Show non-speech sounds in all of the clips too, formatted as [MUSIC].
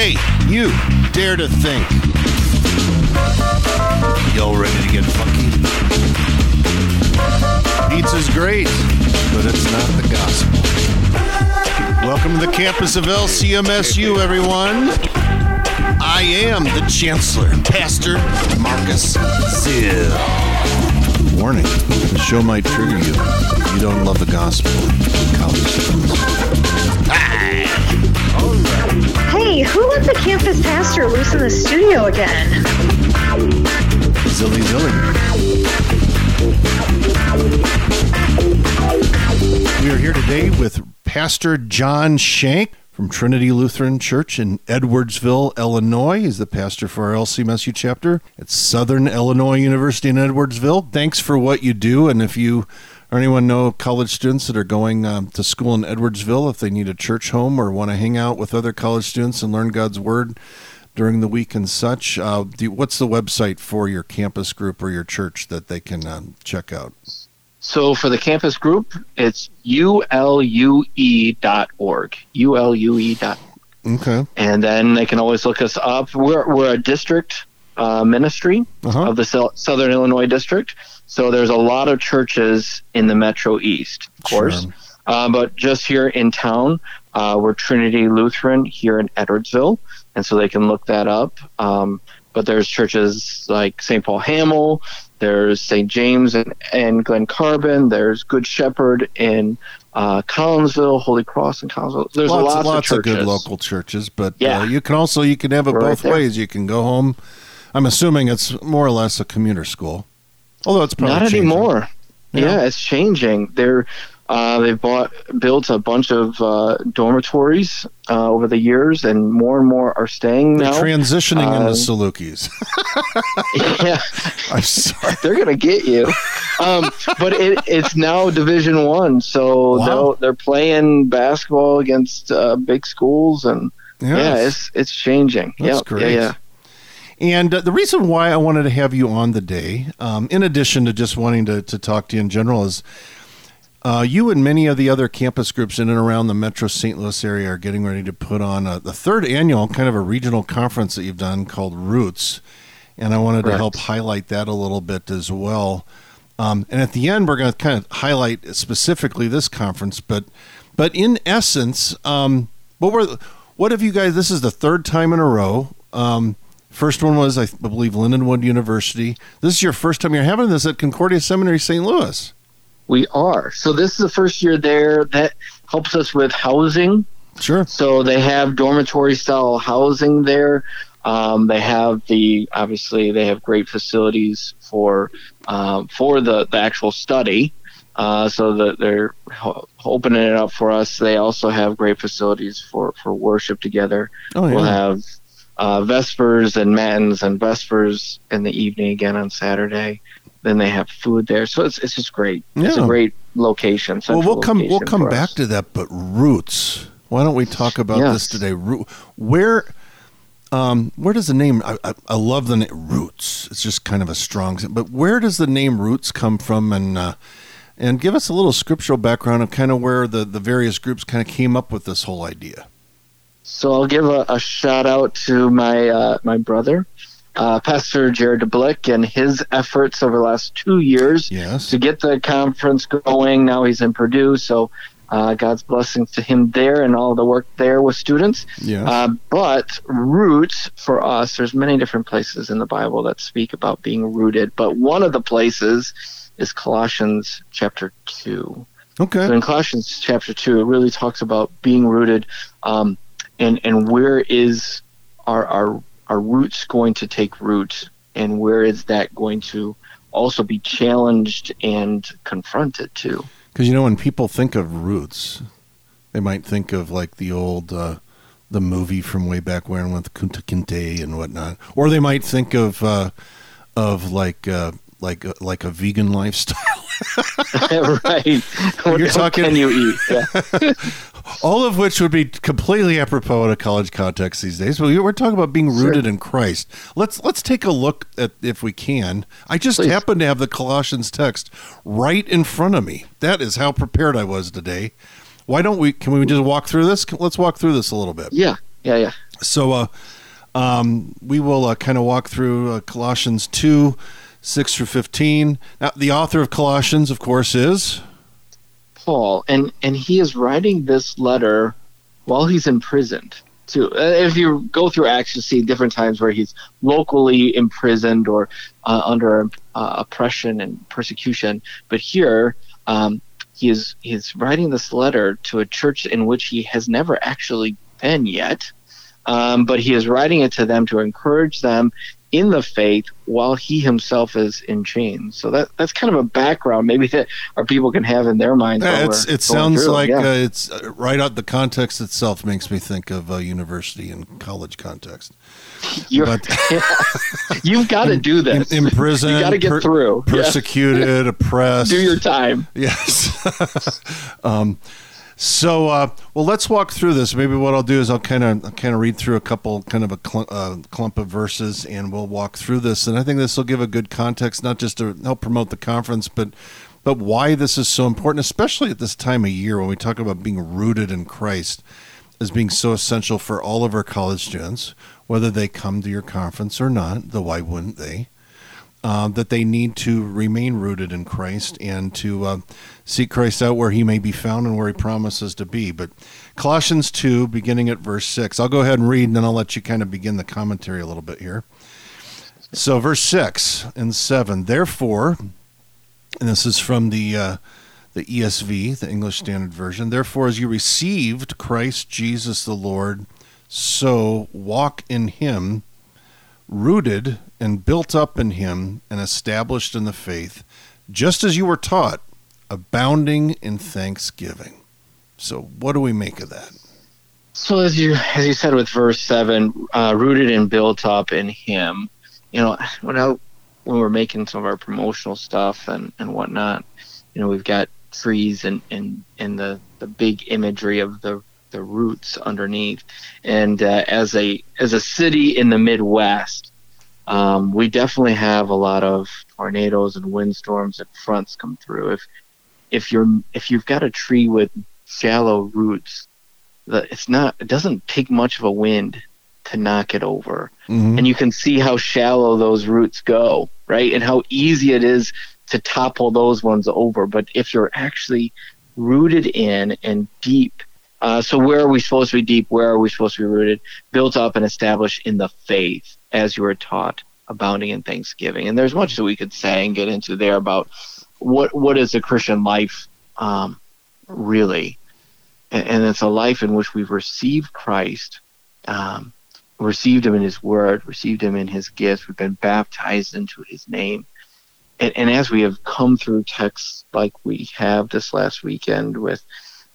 Hey, you dare to think. Y'all ready to get funky? Pizza's great, but it's not the gospel. Welcome to the campus of LCMSU, everyone. I am the Chancellor, Pastor Marcus Zill. Warning, the show might trigger you. if You don't love the gospel. College students. Who let the campus pastor loose in the studio again? Zilly Zilly. We are here today with Pastor John Shank from Trinity Lutheran Church in Edwardsville, Illinois. He's the pastor for our LCMSU chapter at Southern Illinois University in Edwardsville. Thanks for what you do. And if you or anyone know college students that are going um, to school in Edwardsville, if they need a church home or want to hang out with other college students and learn God's Word during the week and such, uh, do, what's the website for your campus group or your church that they can um, check out? So for the campus group, it's ulue.org. ulue.org. Okay. And then they can always look us up. We're, we're a district uh, ministry Uh-huh. of the Sou- Southern Illinois district. So there's a lot of churches in the Metro East, of course. Sure. Uh, but just here in town, uh, we're Trinity Lutheran here in Edwardsville. And so they can look that up. Um, but there's churches like St. Paul Hamel, there's St. James and, and Glen Carbon, there's Good Shepherd in uh, Collinsville, Holy Cross in Collinsville. There's lots, lots, lots of of, good local churches, but Yeah. uh, you can also you can have it right both there. ways. You can go home. I'm assuming it's more or less a commuter school, although it's probably Not changing. anymore. Yeah. It's changing. They're uh, they've bought built a bunch of uh, dormitories uh, over the years, and more and more are staying They're now. transitioning into Um, Salukis. [LAUGHS] yeah, [LAUGHS] I'm sorry. they're gonna get you. Um, but it, it's now Division One, so Wow. they're playing basketball against uh, big schools, and yeah, it's it's changing. That's Yep, great. Yeah, yeah. And uh, the reason why I wanted to have you on the day, um, in addition to just wanting to, to talk to you in general, is uh, you and many of the other campus groups in and around the Metro St. Louis area are getting ready to put on a, the third annual kind of a regional conference that you've done called Roots. And I wanted to help highlight that a little bit as well. Um, and at the end, we're going to kind of highlight specifically this conference, but but in essence, um, what were what have you guys? This is the third time in a row. Um, first one was, I believe, Lindenwood University. This is your first time you're having this at Concordia Seminary, St. Louis. We are. So this is the first year there that helps us with housing. Sure. So they have dormitory style housing there. Um, they have the obviously they have great facilities for um, for the, the actual study. Uh, so that they're ho- opening it up for us. They also have great facilities for, for worship together. Oh yeah. We'll have uh, Vespers and Matins and Vespers in the evening again on Saturday. Then they have food there, so it's it's just great. It's a great location. well, we'll come we'll come back us. to that, but roots. Why don't we talk about Yes. this today? Root, where um, where does the name? I, I, I love the name Roots. It's just kind of a strong. But where does the name Roots come from? And uh, and give us a little scriptural background of kind of where the the various groups kind of came up with this whole idea. So I'll give a, a shout out to my uh, my brother, uh, Pastor Jared DeBlick, and his efforts over the last two years Yes. to get the conference going. Now he's in Purdue, so uh, God's blessings to him there and all the work there with students. Yeah. Uh, but roots for us, there's many different places in the Bible that speak about being rooted. But one of the places is Colossians chapter two. So okay. in Colossians chapter two, it really talks about being rooted, um, and and where is our our our roots going to take root, and where is that going to also be challenged and confronted too? Because you know, when people think of roots, they might think of like the old uh, the movie from way back when with Kunta Kinte and whatnot, or they might think of uh, of like uh, like uh, like a vegan lifestyle. [LAUGHS] right. [LAUGHS] You're what talking- can you eat? Yeah. [LAUGHS] All of which would be completely apropos in a college context these days. But we're talking about being rooted in Christ. Let's let's take a look at if we can. I just Please. happen to have the Colossians text right in front of me. That is how prepared I was today. Why don't we? Can we just walk through this? Let's walk through this a little bit. yeah. Yeah. Yeah. So uh, um, we will uh, kind of walk through uh, Colossians 2, 6 through 15. Now, the author of Colossians, of course, is Paul, and and he is writing this letter while he's imprisoned. Too. Uh, if you go through Acts, you see different times where he's locally imprisoned or uh, under uh, oppression and persecution. But here, um, he is he is writing this letter to a church in which he has never actually been yet. Um, but he is writing it to them to encourage them in the faith while he himself is in chains. So that that's kind of a background maybe that our people can have in their minds. Yeah, it sounds through. like Yeah. uh, it's uh, right out the context itself makes me think of a university and college context. But- [LAUGHS] you've got to do this. In, prison. you got to get per- through. Yeah. persecuted, [LAUGHS] oppressed. Do your time. Yes. [LAUGHS] um, so, uh, well, let's walk through this. Maybe what I'll do is I'll kind of kind of read through a couple, kind of a cl- uh, clump of verses, and we'll walk through this. And I think this will give a good context, not just to help promote the conference, but but why this is so important, especially at this time of year when we talk about being rooted in Christ as being so essential for all of our college students, whether they come to your conference or not. Though why wouldn't they? Uh, that they need to remain rooted in Christ and to uh, seek Christ out where he may be found and where he promises to be. But Colossians 2, beginning at verse 6, I'll go ahead and read and then I'll let you kind of begin the commentary a little bit here. So, verse 6 and 7, therefore, and this is from the. Uh, the ESV, the English Standard Version. Therefore, as you received Christ Jesus the Lord, so walk in him, rooted and built up in him and established in the faith, just as you were taught, abounding in thanksgiving. So, what do we make of that? So as you as you said with verse seven, uh, rooted and built up in Him. You know, when I, when we're making some of our promotional stuff and and whatnot, you know, we've got trees and and and the the big imagery of the the roots underneath. And uh, as a as a city in the Midwest, um, we definitely have a lot of tornadoes and windstorms and fronts come through. If if you're if you've got a tree with shallow roots, the, it's not it doesn't take much of a wind to knock it over Mhm. and you can see how shallow those roots go right and how easy it is to topple those ones over but if you're actually rooted in and deep uh, so where are we supposed to be deep? Where are we supposed to be rooted? Built up and established in the faith as you were taught abounding in thanksgiving. And there's much that we could say and get into there about what what is a christian life um, really? And, and it's a life in which we've received Christ, um, received Him in His Word, received Him in His gifts. We've been baptized into His name, and, and as we have come through texts like we have this last weekend with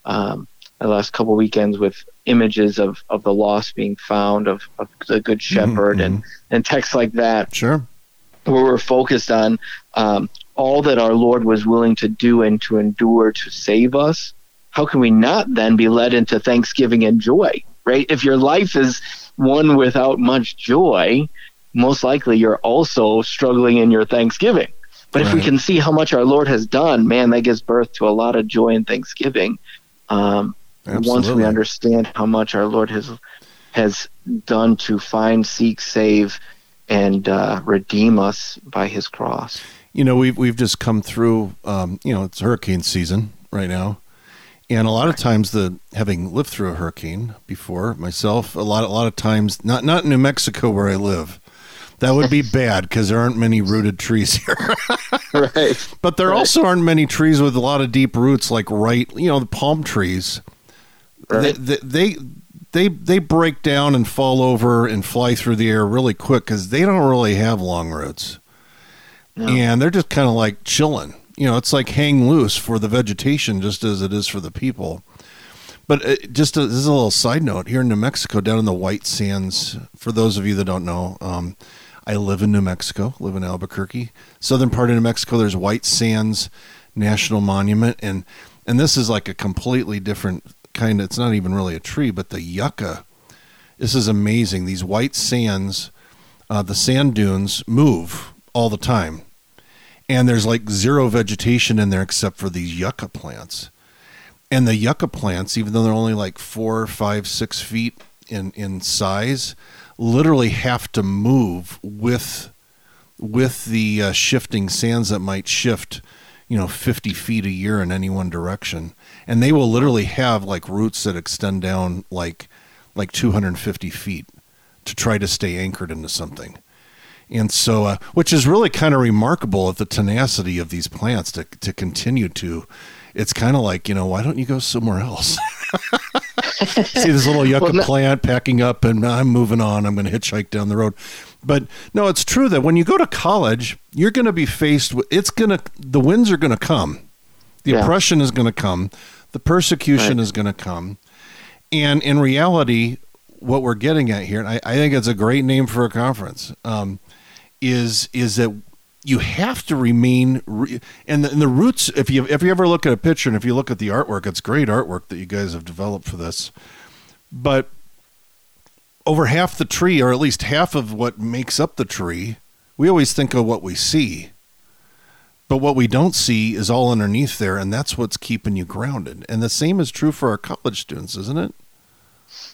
um, the last couple weekends with images of, of the lost being found, of, of the Good Shepherd, and and texts like that, Sure. where we're focused on um, all that our Lord was willing to do and to endure to save us, how can we not then be led into thanksgiving and joy, right? If your life is one without much joy, most likely you're also struggling in your thanksgiving. But if we can see how much our Lord has done, man, that gives birth to a lot of joy and thanksgiving. Um, once we understand how much our Lord has has done to find, seek, save, and uh, redeem us by His cross. You know, we've we've just come through. Um, you know, it's hurricane season right now, and a lot of times the having lived through a hurricane before myself, a lot a lot of times not not in New Mexico where I live. That would be [LAUGHS] bad because there aren't many rooted trees [LAUGHS] here. right. But there Right. also aren't many trees with a lot of deep roots, like right, you know, the palm trees. Right. They, they they they break down and fall over and fly through the air really quick because they don't really have long roots, No. and they're just kind of like chilling. You know, it's like hang loose for the vegetation, just as it is for the people. But uh, just a, this is a little side note here in New Mexico, down in the White Sands. For those of you that don't know, um, I live in New Mexico, live in Albuquerque, southern part of New Mexico. There's White Sands National Monument, and and this is like a completely different kind. Of, it's not even really a tree, but the yucca. This is amazing. These white sands, uh, the sand dunes move all the time, and there's like zero vegetation in there except for these yucca plants. And the yucca plants, even though they're only like four, five, six feet in in size literally have to move with with the uh, shifting sands that might shift you know 50 feet a year in any one direction and they will literally have like roots that extend down like like 250 feet to try to stay anchored into something. And so uh, which is really kind of remarkable at the tenacity of these plants to, to continue to it's kind of like you know why don't you go somewhere else? [LAUGHS] See this little yucca Well, no- plant packing up and i'm moving on. I'm going to hitchhike down the road. But no it's true that when you go to college you're going to be faced with it's going to the winds are going to come. The Yeah. oppression is going to come the persecution Right. is going to come. And in reality what we're getting at here and i, I think it's a great name for a conference um, is is that you have to remain re- and the, and the roots if you if you ever look at a picture and if you look at the artwork it's great artwork that you guys have developed for this. But over half the tree or at least half of what makes up the tree we always think of what we see but what we don't see is all underneath there and that's what's keeping you grounded and the same is true for our college students isn't it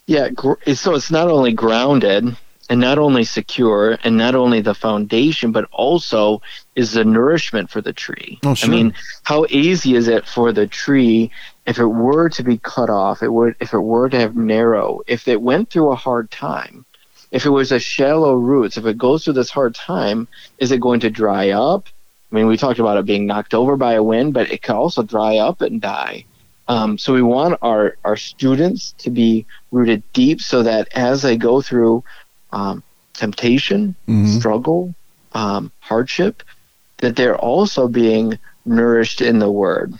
Yeah, so it's not only grounded and not only secure and not only the foundation, but also is the nourishment for the tree. Oh, sure. I mean, how easy is it for the tree if it were to be cut off, it would if it were to have narrow, if it went through a hard time, if it was a shallow roots, if it goes through this hard time, is it going to dry up? I mean, we talked about it being knocked over by a wind, but it could also dry up and die. Um, so we want our, our students to be rooted deep so that as they go through um, temptation, Mhm. struggle, um, hardship, that they're also being nourished in the Word,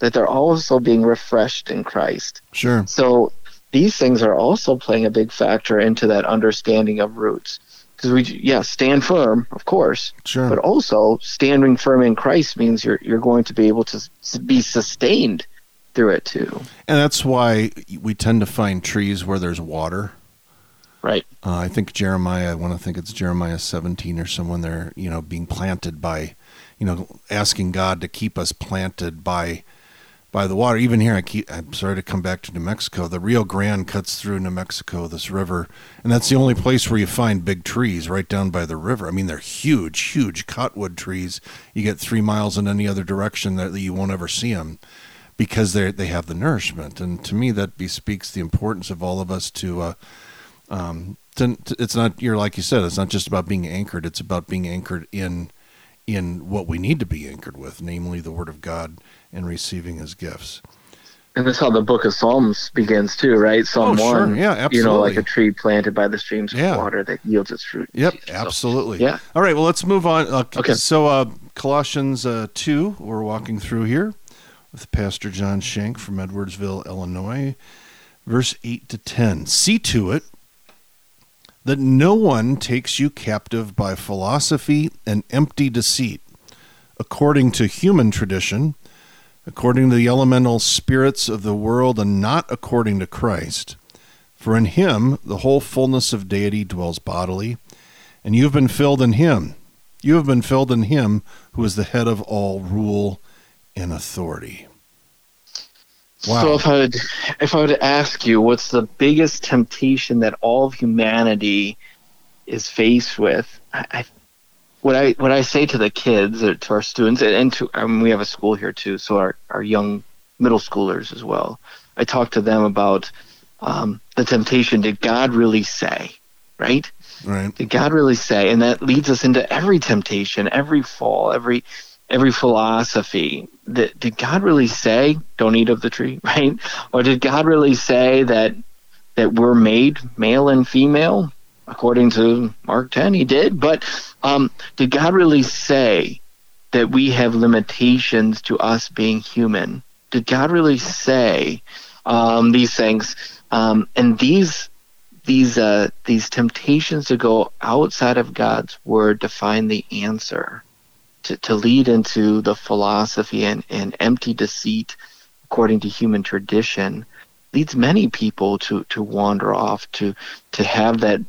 that they're also being refreshed in Christ. sure So these things are also playing a big factor into that understanding of roots. Because we, yeah, stand firm, of course, sure but also standing firm in Christ means you're you're going to be able to be sustained through it too. and that's why we tend to find trees where there's water Right. Uh, I think Jeremiah, I want to think it's Jeremiah 17 or someone there, you know, being planted by, you know, asking God to keep us planted by by the water. Even here, I keep, I'm sorry to come back to New Mexico. The Rio Grande cuts through New Mexico, this river, and that's the only place where you find big trees right down by the river. I mean, they're huge, huge cottonwood trees. You get three miles in any other direction that you won't ever see them because they they have the nourishment. And to me, that bespeaks the importance of all of us to. Uh, um, to, to- it's not you're like you said it's not just about being anchored it's about being anchored in in what we need to be anchored with namely the word of god and receiving his gifts And that's how the book of Psalms begins too, right? Psalm Oh, sure. one. Yeah, You know, like a tree planted by the streams Yeah. of water that yields its fruit. yep So- absolutely yeah. all right well let's move on uh, Okay. so uh, colossians uh, 2 we're walking through here with pastor john shank from edwardsville illinois verse 8 to 10 see to it that no one takes you captive by philosophy and empty deceit, according to human tradition, according to the elemental spirits of the world, and not according to Christ. For in him the whole fullness of deity dwells bodily, and you have been filled in him. You have been filled in him who is the head of all rule and authority. Wow. So if I would, if I were to ask you, what's the biggest temptation that all of humanity is faced with? I, I what I what I say to the kids, or to our students, and, to I mean, we have a school here too, so our our young middle schoolers as well. I talk to them about um, the temptation. Did God really say? Right? right. Did God really say? And that leads us into every temptation, every fall, every every philosophy. That did God really say, "Don't eat of the tree"? [LAUGHS] Right? Or did God really say that that we're made male and female? According to Mark 10, he did. But um, did God really say that we have limitations to us being human? Did God really say um, these things? Um, and these these uh, these temptations to go outside of God's word to find the answer, to, to lead into the philosophy and, and empty deceit according to human tradition, leads many people to, to wander off, to to have that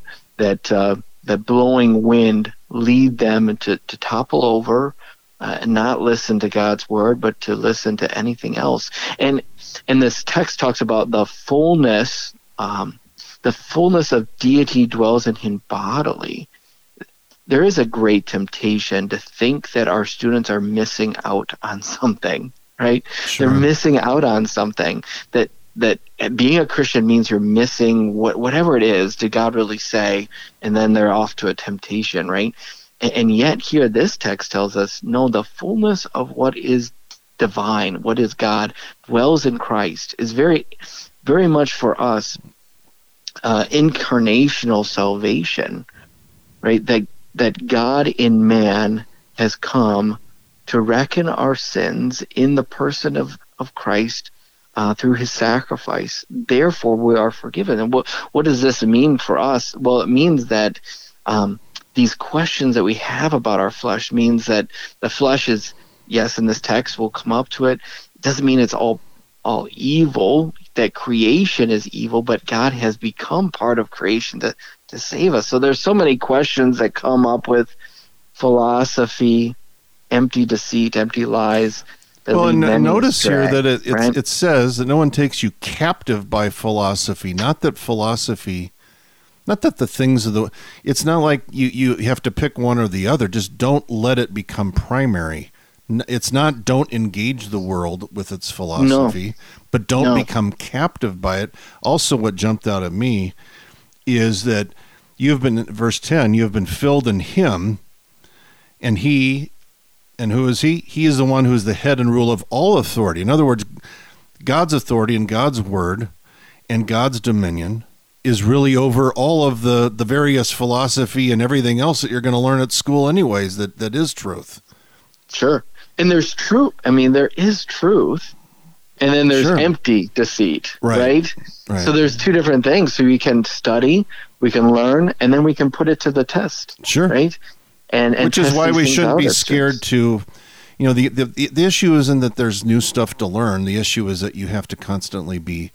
that uh, that blowing wind lead them to, to topple over uh, and not listen to God's word, but to listen to anything else. And and this text talks about the fullness um, the fullness of deity dwells in him bodily, there is a great temptation to think that our students are missing out on something, right? Sure. They're missing out on something that that being a Christian means you're missing what whatever it is. Did God really say? And then they're off to a temptation, right? And, and yet here this text tells us, no, the fullness of what is divine, what is God, dwells in Christ, is very, very much for us uh, incarnational salvation, right? That that God in man has come to reckon our sins in the person of, of Christ uh, through his sacrifice. Therefore, we are forgiven. And what, what does this mean for us? Well, it means that um, these questions that we have about our flesh means that the flesh is, yes, in this text, we'll come up to it. it doesn't mean it's all all evil that creation is evil but god has become part of creation to to save us. So there's so many questions that come up with philosophy, empty deceit, empty lies. Well, and notice here that it, right? it says that no one takes you captive by philosophy. Not that philosophy, not that the things of the. It's not like you you have to pick one or the other. Just don't let it become primary. It's not don't engage the world with its philosophy, no. but don't no. become captive by it. Also, what jumped out at me is that you have been verse 10 you have been filled in him and he and who is he he is the one who is the head and rule of all authority in other words god's authority and god's word and god's dominion is really over all of the the various philosophy and everything else that you're going to learn at school anyways that that is truth sure and there's truth i mean there is truth and then there's sure. empty deceit right. right. right so there's two different things so we can study we can learn, and then we can put it to the test. Sure. Right. And, and which is why we shouldn't be scared to. You know, the, the the issue isn't that there's new stuff to learn. The issue is that you have to constantly be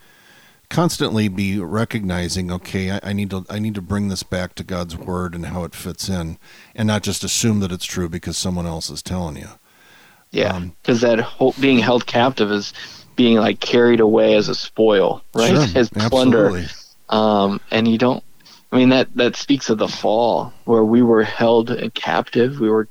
constantly be recognizing okay I, I, need to i need to bring this back to god's word and how it fits in and not just assume that it's true because someone else is telling you yeah because um, that whole, being held captive is being like carried away as a spoil right sure, [LAUGHS] as plunder absolutely. um, and you don't I mean that that speaks of the fall where we were held captive. We were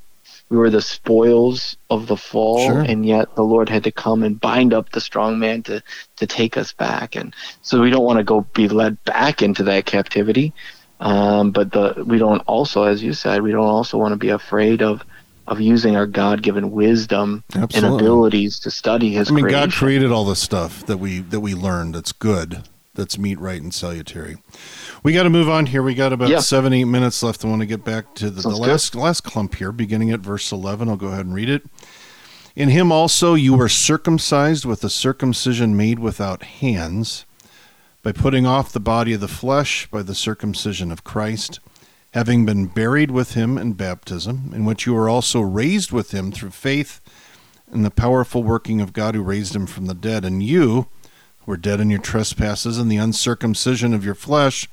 we were the spoils of the fall, sure. and yet the Lord had to come and bind up the strong man to to take us back. And so we don't want to go be led back into that captivity. Um, but the we don't also, as you said, we don't also want to be afraid of of using our God given wisdom Absolutely. and abilities to study His. I mean, creation. God created all this stuff that we that we learned. That's good. That's meet right, and salutary. We got to move on here. We got about yeah. seven, eight minutes left. I want to get back to the, the last last clump here, beginning at verse eleven. I'll go ahead and read it. In him also you were circumcised with a circumcision made without hands, by putting off the body of the flesh by the circumcision of Christ, having been buried with him in baptism, in which you were also raised with him through faith in the powerful working of God who raised him from the dead, and you were dead in your trespasses and the uncircumcision of your flesh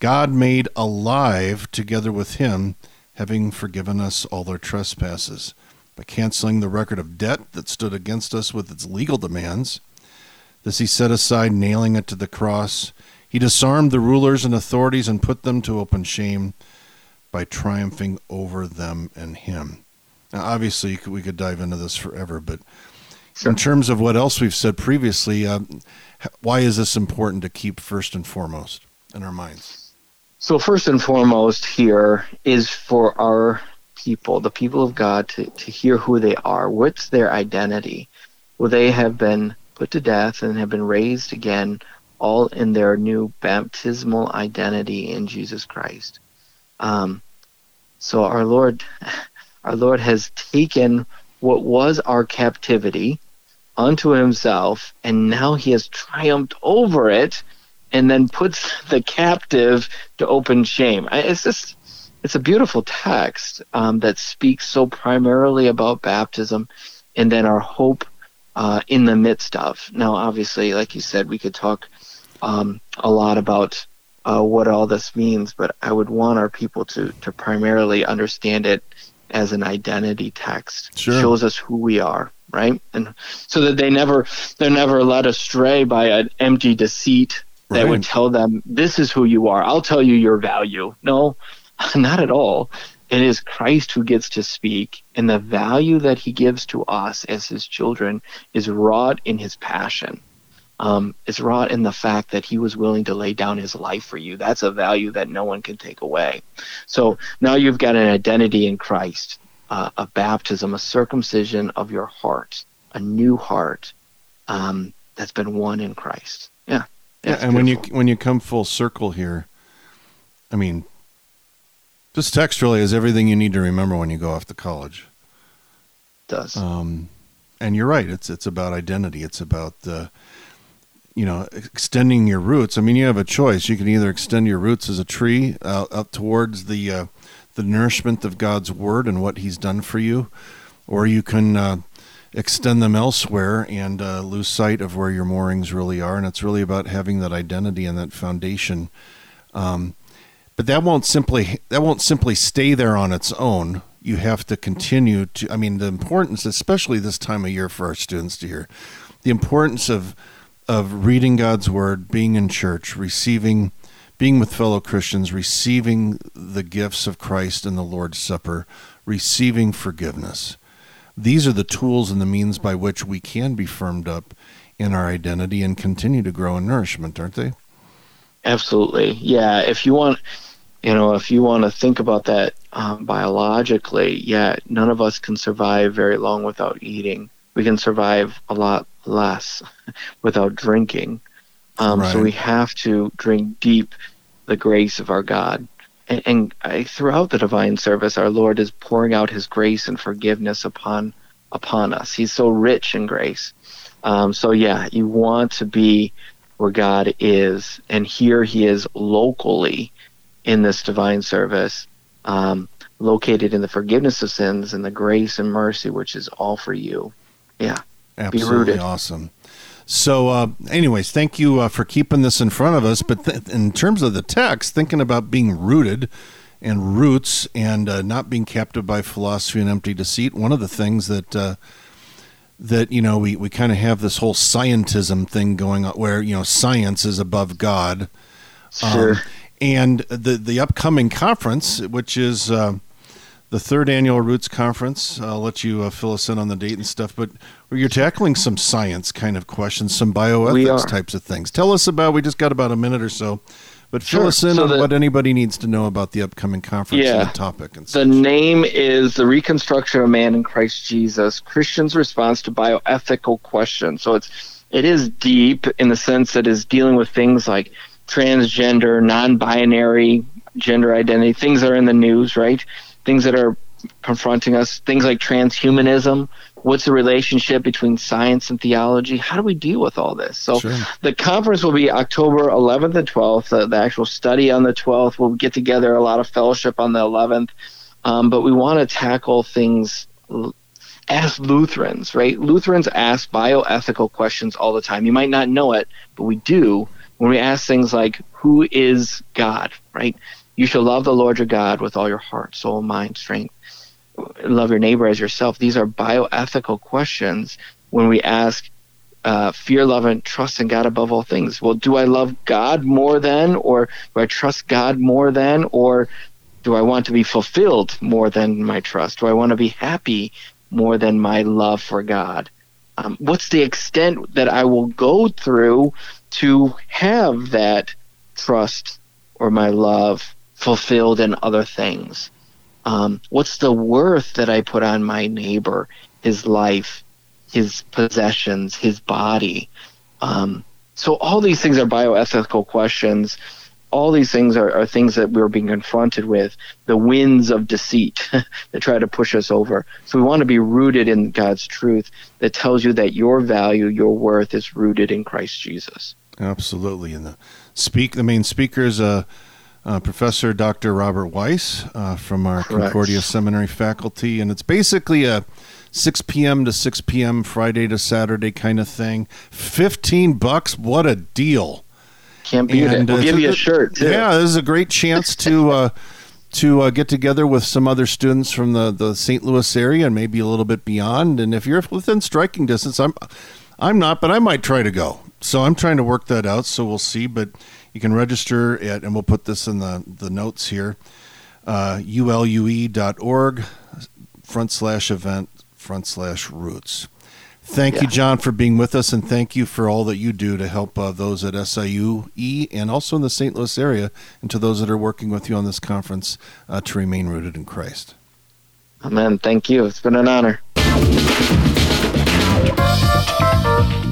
God made alive together with him, having forgiven us all our trespasses, by canceling the record of debt that stood against us with its legal demands. This he set aside, nailing it to the cross. He disarmed the rulers and authorities and put them to open shame by triumphing over them and him. Now, obviously, we could dive into this forever, but sure. in terms of what else we've said previously, uh, why is this important to keep first and foremost in our minds? So, first and foremost, here is for our people, the people of God, to, to hear who they are. What's their identity? Well, they have been put to death and have been raised again, all in their new baptismal identity in Jesus Christ. Um, so, our Lord, [LAUGHS] our Lord has taken what was our captivity unto Himself, and now He has triumphed over it and then puts [LAUGHS] the captive to open shame. It's just it's a beautiful text um, that speaks so primarily about baptism and then our hope uh, in the midst of. Now, obviously, like you said, we could talk um, a lot about uh, what all this means, but I would want our people to to primarily understand it as an identity text. Sure. Shows us who we are, right? And so that they never they're never led astray by an empty deceit that Right. would tell them this is who you are. I'll tell you your value. No, [LAUGHS] not at all. It is Christ who gets to speak, and the value that he gives to us as his children is wrought in his passion. Um, it's wrought in the fact that he was willing to lay down his life for you. That's a value that no one can take away. So now you've got an identity in Christ, uh, a baptism, a circumcision of your heart, a new heart um, that's been won in Christ. Yeah. Yeah, it's and when you when you come full circle here, I mean, this text really is everything you need to remember when you go off to college. It does. Um, and you're right. It's it's about identity. It's about uh, you know extending your roots. I mean, you have a choice. You can either extend your roots as a tree uh, up towards the uh, the nourishment of God's word and what He's done for you, or you can uh, extend them elsewhere and uh, lose sight of where your moorings really are. And it's really about having that identity and that foundation. Um, but that won't simply that won't simply stay there on its own. You have to continue to. I mean, the importance, especially this time of year for our students to hear, the importance of of reading God's word, being in church, receiving, being with fellow Christians, receiving the gifts of Christ in the Lord's Supper, receiving forgiveness. These are the tools and the means by which we can be firmed up in our identity and continue to grow in nourishment, aren't they? Absolutely. Yeah. If you want, you know, if you want to think about that um, biologically, yeah, none of us can survive very long without eating. We can survive a lot less [LAUGHS] without drinking. Um, So we have to drink deep the grace of our God. And, and I, throughout the divine service, our Lord is pouring out His grace and forgiveness upon upon us. He's so rich in grace. Um, so yeah, you want to be where God is, and here He is locally in this divine service, um, located in the forgiveness of sins and the grace and mercy, which is all for you. Yeah, Absolutely awesome. So, uh, anyways, thank you uh, for keeping this in front of us. But th- in terms of the text, thinking about being rooted and roots and uh, not being captive by philosophy and empty deceit, one of the things that uh, that you know we, we kind of have this whole scientism thing going on, where you know science is above God. sure. Um, and the the upcoming conference, which is uh, the third annual Roots Conference, I'll let you uh, fill us in on the date and stuff. But you're tackling some science kind of questions, some bioethics types of things. Tell us about. We just got about a minute or so, but fill Sure. us in So on the- what anybody needs to know about the upcoming conference Yeah. and the topic and The name is The Reconstruction of Man in Christ Jesus Christians' Response to Bioethical Questions. So it's it is deep in the sense that it's dealing with things like transgender, non binary gender identity, things that are in the news, right? Things that are confronting us, things like transhumanism. What's the relationship between science and theology? How do we deal with all this? So Sure. the conference will be October 11th and 12th. Uh, the actual study on the 12th. We'll get together a lot of fellowship on the 11th. Um, but we want to tackle things as Lutherans, right? Lutherans ask bioethical questions all the time. You might not know it, but we do when we ask things like, Who is God, right? You shall love the Lord your God with all your heart, soul, mind, strength. Love your neighbor as yourself. These are bioethical questions when we ask, uh, fear, love, and trust in God above all things. Well, do I love God more than, or do I trust God more than, or do I want to be fulfilled more than my trust? Do I want to be happy more than my love for God? Um, what's the extent that I will go through to have that trust or my love fulfilled in other things? Um, what's the worth that I put on my neighbor, his life, his possessions, his body? Um, so all these things are bioethical questions. All these things are, are things that we're being confronted with, the winds of deceit [LAUGHS] that try to push us over. So we want to be rooted in God's truth that tells you that your value, your worth is rooted in Christ Jesus. Absolutely. And the speak the main speaker is uh, uh, Professor Dr. Robert Weise uh, from our Correct. Concordia Seminary faculty, and it's basically a 6 p.m. to 6 p.m. Friday to Saturday kind of thing. 15 bucks, what a deal! Can't beat it. We'll uh, give you a shirt too. Yeah, this is a great chance to uh, to uh, get together with some other students from the, the St. Louis area and maybe a little bit beyond. And if you're within striking distance, I'm I'm not, but I might try to go. so I'm trying to work that out. So we'll see. But you can register at, and we'll put this in the the notes here. Uh, ulue.org front slash event front slash roots. Thank Yeah. you, John, for being with us, and thank you for all that you do to help uh, those at SIUE and also in the St. Louis area, and to those that are working with you on this conference uh, to remain rooted in Christ. Amen. Thank you. It's been an honor.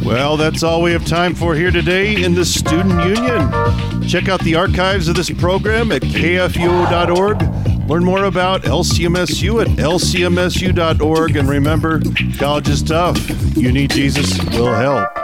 Well, that's all we have time for here today in the Student Union. Check out the archives of this program at kfuo.org. Learn more about LCMSU at lcmsu.org. And remember, college is tough. You need Jesus, we'll help.